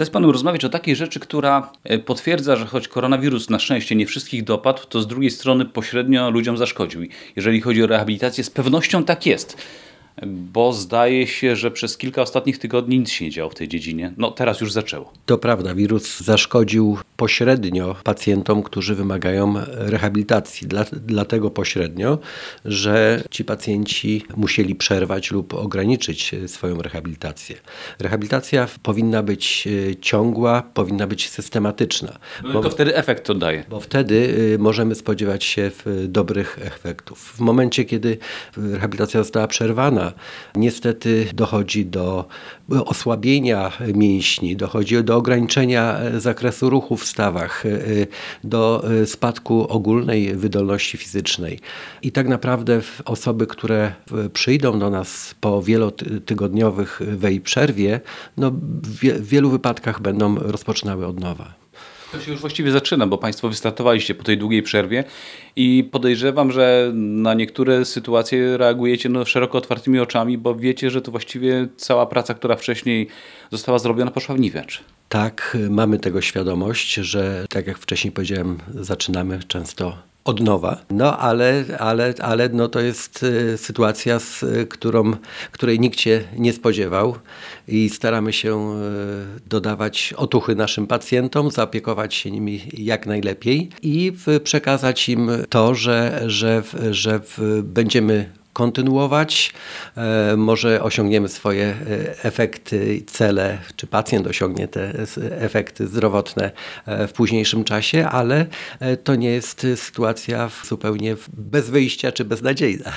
Chcę z Panem rozmawiać o takiej rzeczy, która e, potwierdza, że choć koronawirus na szczęście nie wszystkich dopadł, to z drugiej strony pośrednio ludziom zaszkodził. Jeżeli chodzi o rehabilitację, z pewnością tak jest bo zdaje się, że przez kilka ostatnich tygodni nic się nie działo w tej dziedzinie. No teraz już zaczęło. To prawda, wirus zaszkodził pośrednio pacjentom, którzy wymagają rehabilitacji. Dla, dlatego pośrednio, że ci pacjenci musieli przerwać lub ograniczyć swoją rehabilitację. Rehabilitacja powinna być e, ciągła, powinna być systematyczna. No bo, to wtedy efekt to daje. Bo wtedy e, możemy spodziewać się dobrych efektów. W momencie, kiedy rehabilitacja została przerwana, Niestety dochodzi do osłabienia mięśni, dochodzi do ograniczenia zakresu ruchu w stawach, do spadku ogólnej wydolności fizycznej. I tak naprawdę osoby, które przyjdą do nas po wielotygodniowych wej przerwie, no w wielu wypadkach będą rozpoczynały od nowa. To się już właściwie zaczyna, bo Państwo wystartowaliście po tej długiej przerwie i podejrzewam, że na niektóre sytuacje reagujecie no, szeroko otwartymi oczami, bo wiecie, że to właściwie cała praca, która wcześniej została zrobiona, poszła w niwecz. Tak, mamy tego świadomość, że tak jak wcześniej powiedziałem, zaczynamy często od nowa. No ale, ale, ale no to jest y, sytuacja, z którą, której nikt się nie spodziewał i staramy się y, dodawać otuchy naszym pacjentom, zaopiekować się nimi jak najlepiej i przekazać im to, że, że, że będziemy kontynuować. E, może osiągniemy swoje e, efekty, cele, czy pacjent osiągnie te efekty zdrowotne e, w późniejszym czasie, ale to nie jest sytuacja zupełnie bez wyjścia czy beznadziejna.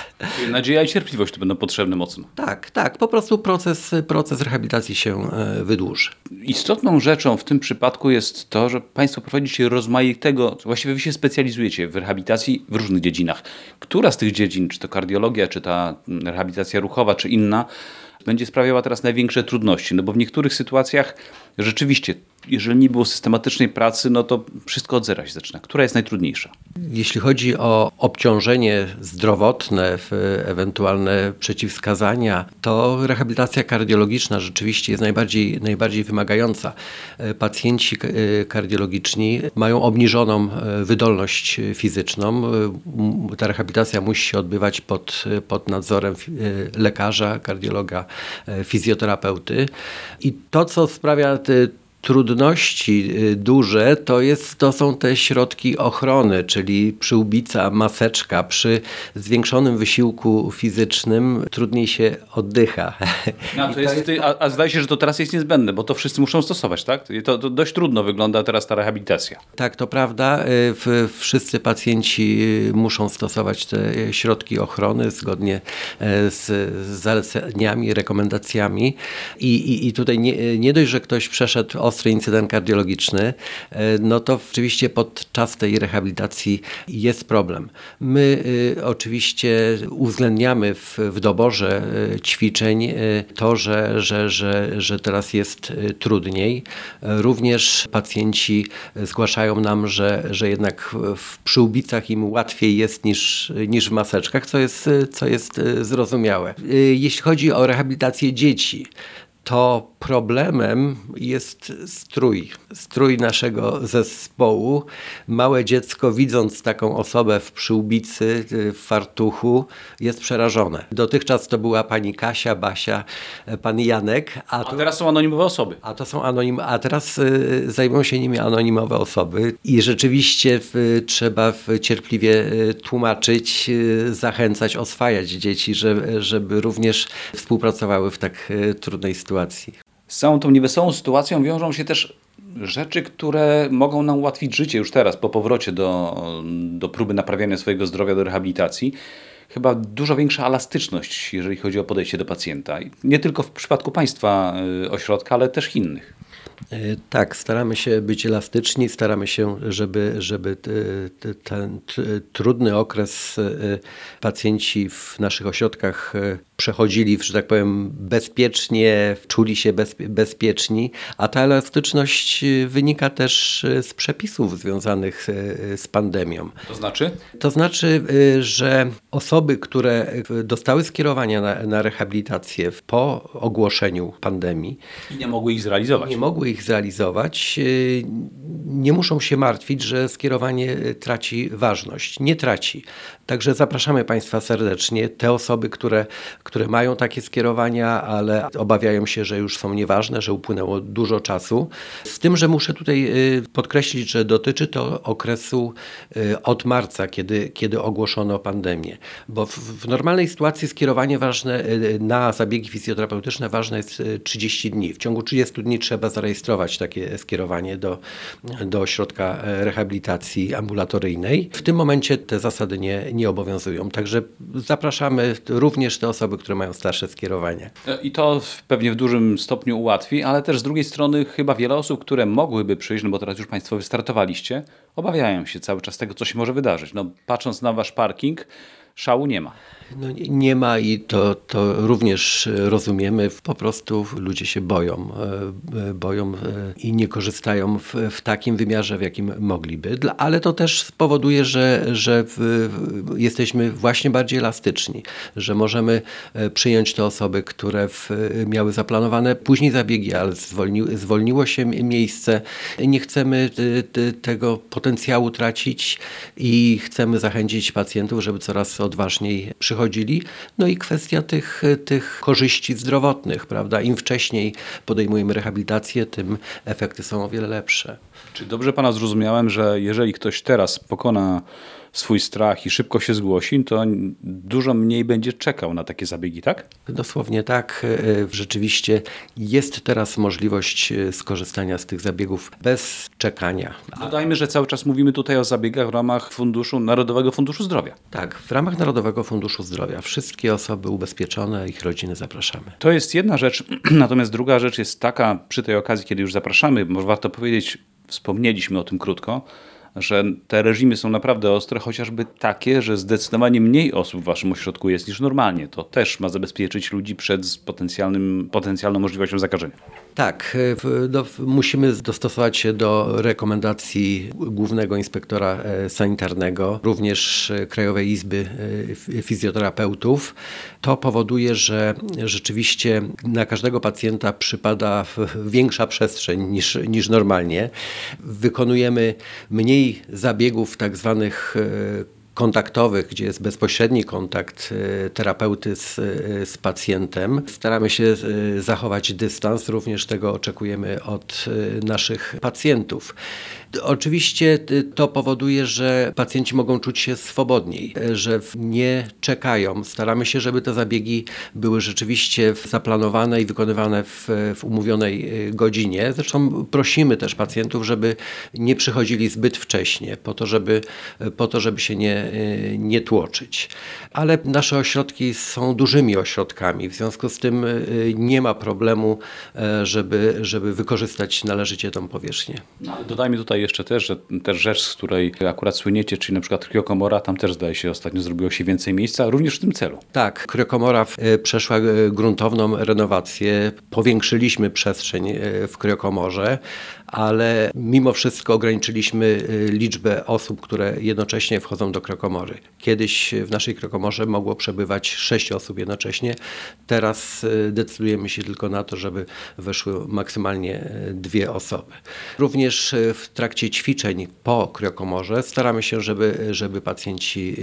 Nadzieja i cierpliwość to będą potrzebne mocno. Tak, tak. Po prostu proces, proces rehabilitacji się wydłuży. Istotną rzeczą w tym przypadku jest to, że Państwo prowadzicie rozmaitego, właściwie Wy się specjalizujecie w rehabilitacji w różnych dziedzinach. Która z tych dziedzin, czy to kardiologia, czy ta rehabilitacja ruchowa, czy inna, będzie sprawiała teraz największe trudności. No bo w niektórych sytuacjach rzeczywiście jeżeli nie było systematycznej pracy, no to wszystko od zera się zaczyna. Która jest najtrudniejsza? Jeśli chodzi o obciążenie zdrowotne, ewentualne przeciwwskazania, to rehabilitacja kardiologiczna rzeczywiście jest najbardziej, najbardziej wymagająca. E, pacjenci e, kardiologiczni mają obniżoną e, wydolność fizyczną. Ta rehabilitacja musi się odbywać pod, pod nadzorem lekarza, kardiologa, fizjoterapeuty. I to, co sprawia trudności y, duże to, jest, to są te środki ochrony, czyli przyłbica, maseczka. Przy zwiększonym wysiłku fizycznym trudniej się oddycha. No, to jest, a, a zdaje się, że to teraz jest niezbędne, bo to wszyscy muszą stosować, tak? To, to dość trudno wygląda teraz ta rehabilitacja. Tak, to prawda. Y, wszyscy pacjenci y, muszą stosować te środki ochrony zgodnie z zaleceniami, rekomendacjami. I, i, i tutaj nie, nie dość, że ktoś przeszedł ostry incydent kardiologiczny, e, no to oczywiście podczas tej rehabilitacji jest problem. My e, oczywiście uwzględniamy w, w doborze e, ćwiczeń to, że, że, że, że teraz jest trudniej. Również pacjenci zgłaszają nam, że, że jednak w przyłbicach im łatwiej jest niż, niż w maseczkach, co jest, co jest zrozumiałe. Jeśli chodzi o rehabilitację dzieci, to problemem jest strój. Strój naszego zespołu. Małe dziecko, widząc taką osobę w przyłbicy, w fartuchu, jest przerażone. Dotychczas to była pani Kasia, Basia, pan Janek. A, a teraz są anonimowe osoby. A to są anonim, a teraz y, zajmują się nimi anonimowe osoby. I rzeczywiście y, trzeba cierpliwie y, tłumaczyć, y, zachęcać, oswajać dzieci, żeby, żeby również współpracowały w tak y, trudnej sytuacji. Z całą tą niewesołą sytuacją wiążą się też rzeczy, które mogą nam ułatwić życie już teraz, po powrocie do, do próby naprawiania swojego zdrowia, do rehabilitacji. Chyba dużo większa elastyczność, jeżeli chodzi o podejście do pacjenta. Nie tylko w przypadku Państwa y, ośrodka, ale też innych. E, tak, staramy się być elastyczni, staramy się, żeby, żeby ten trudny okres e, pacjenci w naszych ośrodkach e, przechodzili, że tak powiem, bezpiecznie, czuli się bez, bezpieczni, a ta elastyczność wynika też z przepisów związanych z pandemią. To znaczy? To znaczy, że osoby, które dostały skierowania na, na rehabilitację po ogłoszeniu pandemii i nie mogły ich zrealizować. Nie mogły ich zrealizować, nie muszą się martwić, że skierowanie traci ważność. Nie traci. Także zapraszamy Państwa serdecznie. Te osoby, które, które mają takie skierowania, ale obawiają się, że już są nieważne, że upłynęło dużo czasu. Z tym, że muszę tutaj y, podkreślić, że dotyczy to okresu y, od marca, kiedy, kiedy ogłoszono pandemię. Bo w, w normalnej sytuacji skierowanie ważne y, na zabiegi fizjoterapeutyczne ważne jest 30 dni. W ciągu 30 dni trzeba zarejestrować takie skierowanie do, do ośrodka e, rehabilitacji ambulatoryjnej. W tym momencie te zasady nie, nie obowiązują. Także zapraszamy również te osoby, które mają starsze skierowanie. I to pewnie w dużym stopniu ułatwi, ale też z drugiej strony chyba wiele osób, które mogłyby przyjść, no bo teraz już Państwo wystartowaliście, obawiają się cały czas tego, co się może wydarzyć. No, patrząc na Wasz parking, szału nie ma. No, nie ma i to, to również rozumiemy. Po prostu ludzie się boją, e, e, boją e, i nie korzystają w, w takim wymiarze, w jakim mogliby. Ale to też spowoduje, że, że jesteśmy właśnie bardziej elastyczni, że możemy przyjąć te osoby, które w, miały zaplanowane później zabiegi, ale zwolni, zwolniło się miejsce. Nie chcemy tego potencjału tracić i chcemy zachęcić pacjentów, żeby coraz odważniej No i kwestia tych, tych korzyści zdrowotnych, prawda? Im wcześniej podejmujemy rehabilitację, tym efekty są o wiele lepsze. Czy dobrze Pana zrozumiałem, że jeżeli ktoś teraz pokona swój strach i szybko się zgłosi, to dużo mniej będzie czekał na takie zabiegi, tak? Dosłownie tak. E, rzeczywiście jest teraz możliwość e, skorzystania z tych zabiegów bez czekania. Dodajmy, że cały czas mówimy tutaj o zabiegach w ramach funduszu, Narodowego Funduszu Zdrowia. Tak, w ramach Narodowego Funduszu Zdrowia. Wszystkie osoby ubezpieczone, ich rodziny zapraszamy. To jest jedna rzecz, natomiast druga rzecz jest taka, przy tej okazji, kiedy już zapraszamy, może warto powiedzieć, wspomnieliśmy o tym krótko, że te reżimy są naprawdę ostre, chociażby takie, że zdecydowanie mniej osób w waszym ośrodku jest niż normalnie. To też ma zabezpieczyć ludzi przed potencjalnym, potencjalną możliwością zakażenia. Tak, do, musimy dostosować się do rekomendacji Głównego Inspektora e, Sanitarnego, również e, Krajowej Izby e, Fizjoterapeutów. To powoduje, że rzeczywiście na każdego pacjenta przypada większa przestrzeń niż, niż normalnie. Wykonujemy mniej zabiegów tak zwanych kontaktowych, gdzie jest bezpośredni kontakt e, terapeuty z, e, z pacjentem. Staramy się e, zachować dystans, również tego oczekujemy od naszych pacjentów. Oczywiście to powoduje, że pacjenci mogą czuć się swobodniej, że nie czekają. Staramy się, żeby te zabiegi były rzeczywiście zaplanowane i wykonywane w, w umówionej godzinie. Zresztą prosimy też pacjentów, żeby nie przychodzili zbyt wcześnie, po to, żeby, po to, żeby się nie, nie tłoczyć. Ale nasze ośrodki są dużymi ośrodkami, w związku z tym nie ma problemu, żeby, żeby wykorzystać należycie tą powierzchnię. No, dodajmy tutaj jeszcze też, że też rzecz, z której akurat słyniecie, czyli na przykład kriokomora, tam też zdaje się ostatnio zrobiło się więcej miejsca, również w tym celu. Tak, kriokomora e, przeszła e, gruntowną renowację, powiększyliśmy przestrzeń e, w kriokomorze, ale mimo wszystko ograniczyliśmy liczbę osób, które jednocześnie wchodzą do krokomory. Kiedyś w naszej krokomorze mogło przebywać sześć osób jednocześnie, teraz decydujemy się tylko na to, żeby weszły maksymalnie dwie osoby. Również w trakcie ćwiczeń po kriokomorze staramy się, żeby, żeby pacjenci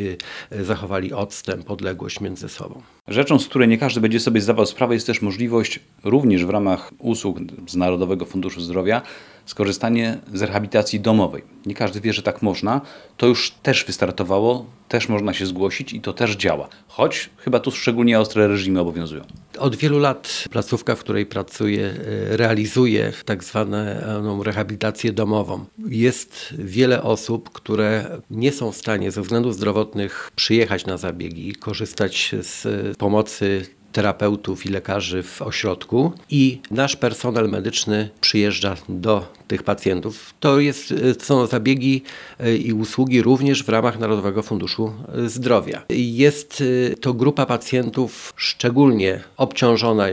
y, zachowali odstęp, odległość między sobą. Rzeczą, z której nie każdy będzie sobie zdawał sprawę, jest też możliwość również w ramach usług z Narodowego Funduszu Zdrowia skorzystanie z rehabilitacji domowej. Nie każdy wie, że tak można. To już też wystartowało, też można się zgłosić i to też działa. Choć chyba tu szczególnie ostre reżimy obowiązują. Od wielu lat placówka, w której pracuję, e, realizuje tak zwaną rehabilitację domową. Jest wiele osób, które nie są w stanie ze względów zdrowotnych przyjechać na zabiegi, korzystać z pomocy terapeutów i lekarzy w ośrodku i nasz personel medyczny przyjeżdża do tych pacjentów. To jest, są zabiegi i usługi również w ramach Narodowego Funduszu Zdrowia. Jest to grupa pacjentów szczególnie obciążona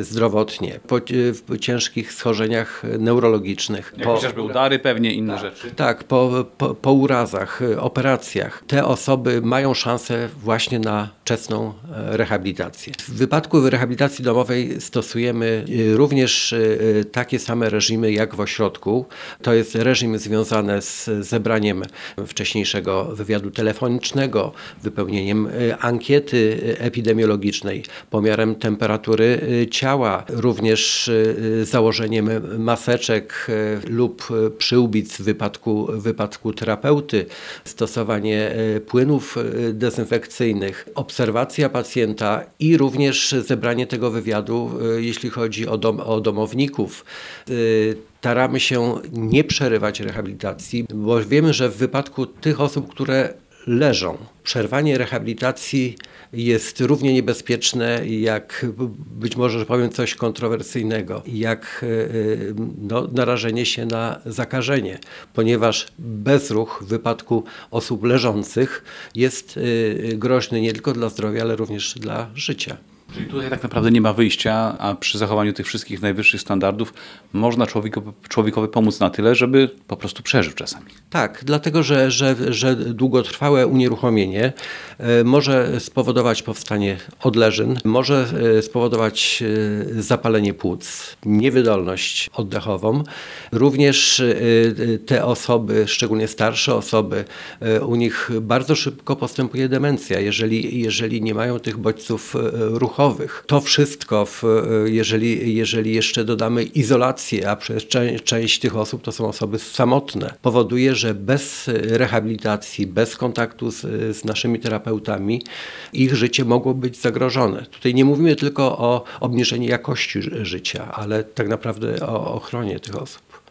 zdrowotnie, po, w ciężkich schorzeniach neurologicznych. Jak po, chociażby udary, pewnie inne rzeczy. Tak, po, po, po urazach, operacjach. Te osoby mają szansę właśnie na wczesną e, rehabilitację. W wypadku rehabilitacji domowej stosujemy e, również e, takie same reżimy jak w ośrodku. To jest reżim związany z zebraniem wcześniejszego wywiadu telefonicznego, wypełnieniem ankiety epidemiologicznej, pomiarem temperatury ciała, również założeniem maseczek lub przyłbic w wypadku, wypadku terapeuty, stosowanie płynów dezynfekcyjnych, obserwacja pacjenta i również zebranie tego wywiadu, e, jeśli chodzi o, dom, o domowników. E, staramy się nie przerywać rehabilitacji, bo wiemy, że w wypadku tych osób, które leżą. Przerwanie rehabilitacji jest równie niebezpieczne jak być może, że powiem coś kontrowersyjnego, jak e, no, narażenie się na zakażenie, ponieważ bezruch w wypadku osób leżących jest e, groźny nie tylko dla zdrowia, ale również dla życia. Czyli tutaj tak naprawdę nie ma wyjścia, a przy zachowaniu tych wszystkich najwyższych standardów można człowiekowi, człowiekowi pomóc na tyle, żeby po prostu przeżył czasami. Tak, dlatego że, że, że długotrwałe unieruchomienie e, może spowodować powstanie odleżyn, może e, spowodować e, zapalenie płuc, niewydolność oddechową. Również te osoby, szczególnie starsze osoby, u nich bardzo szybko postępuje demencja, jeżeli, jeżeli nie mają tych bodźców ruchowych to wszystko, w, jeżeli, jeżeli jeszcze dodamy izolację, a przez część, część tych osób to są osoby samotne, powoduje, że bez rehabilitacji, bez kontaktu z, z naszymi terapeutami, ich życie mogło być zagrożone. Tutaj nie mówimy tylko o obniżeniu jakości życia, ale tak naprawdę o ochronie tych osób.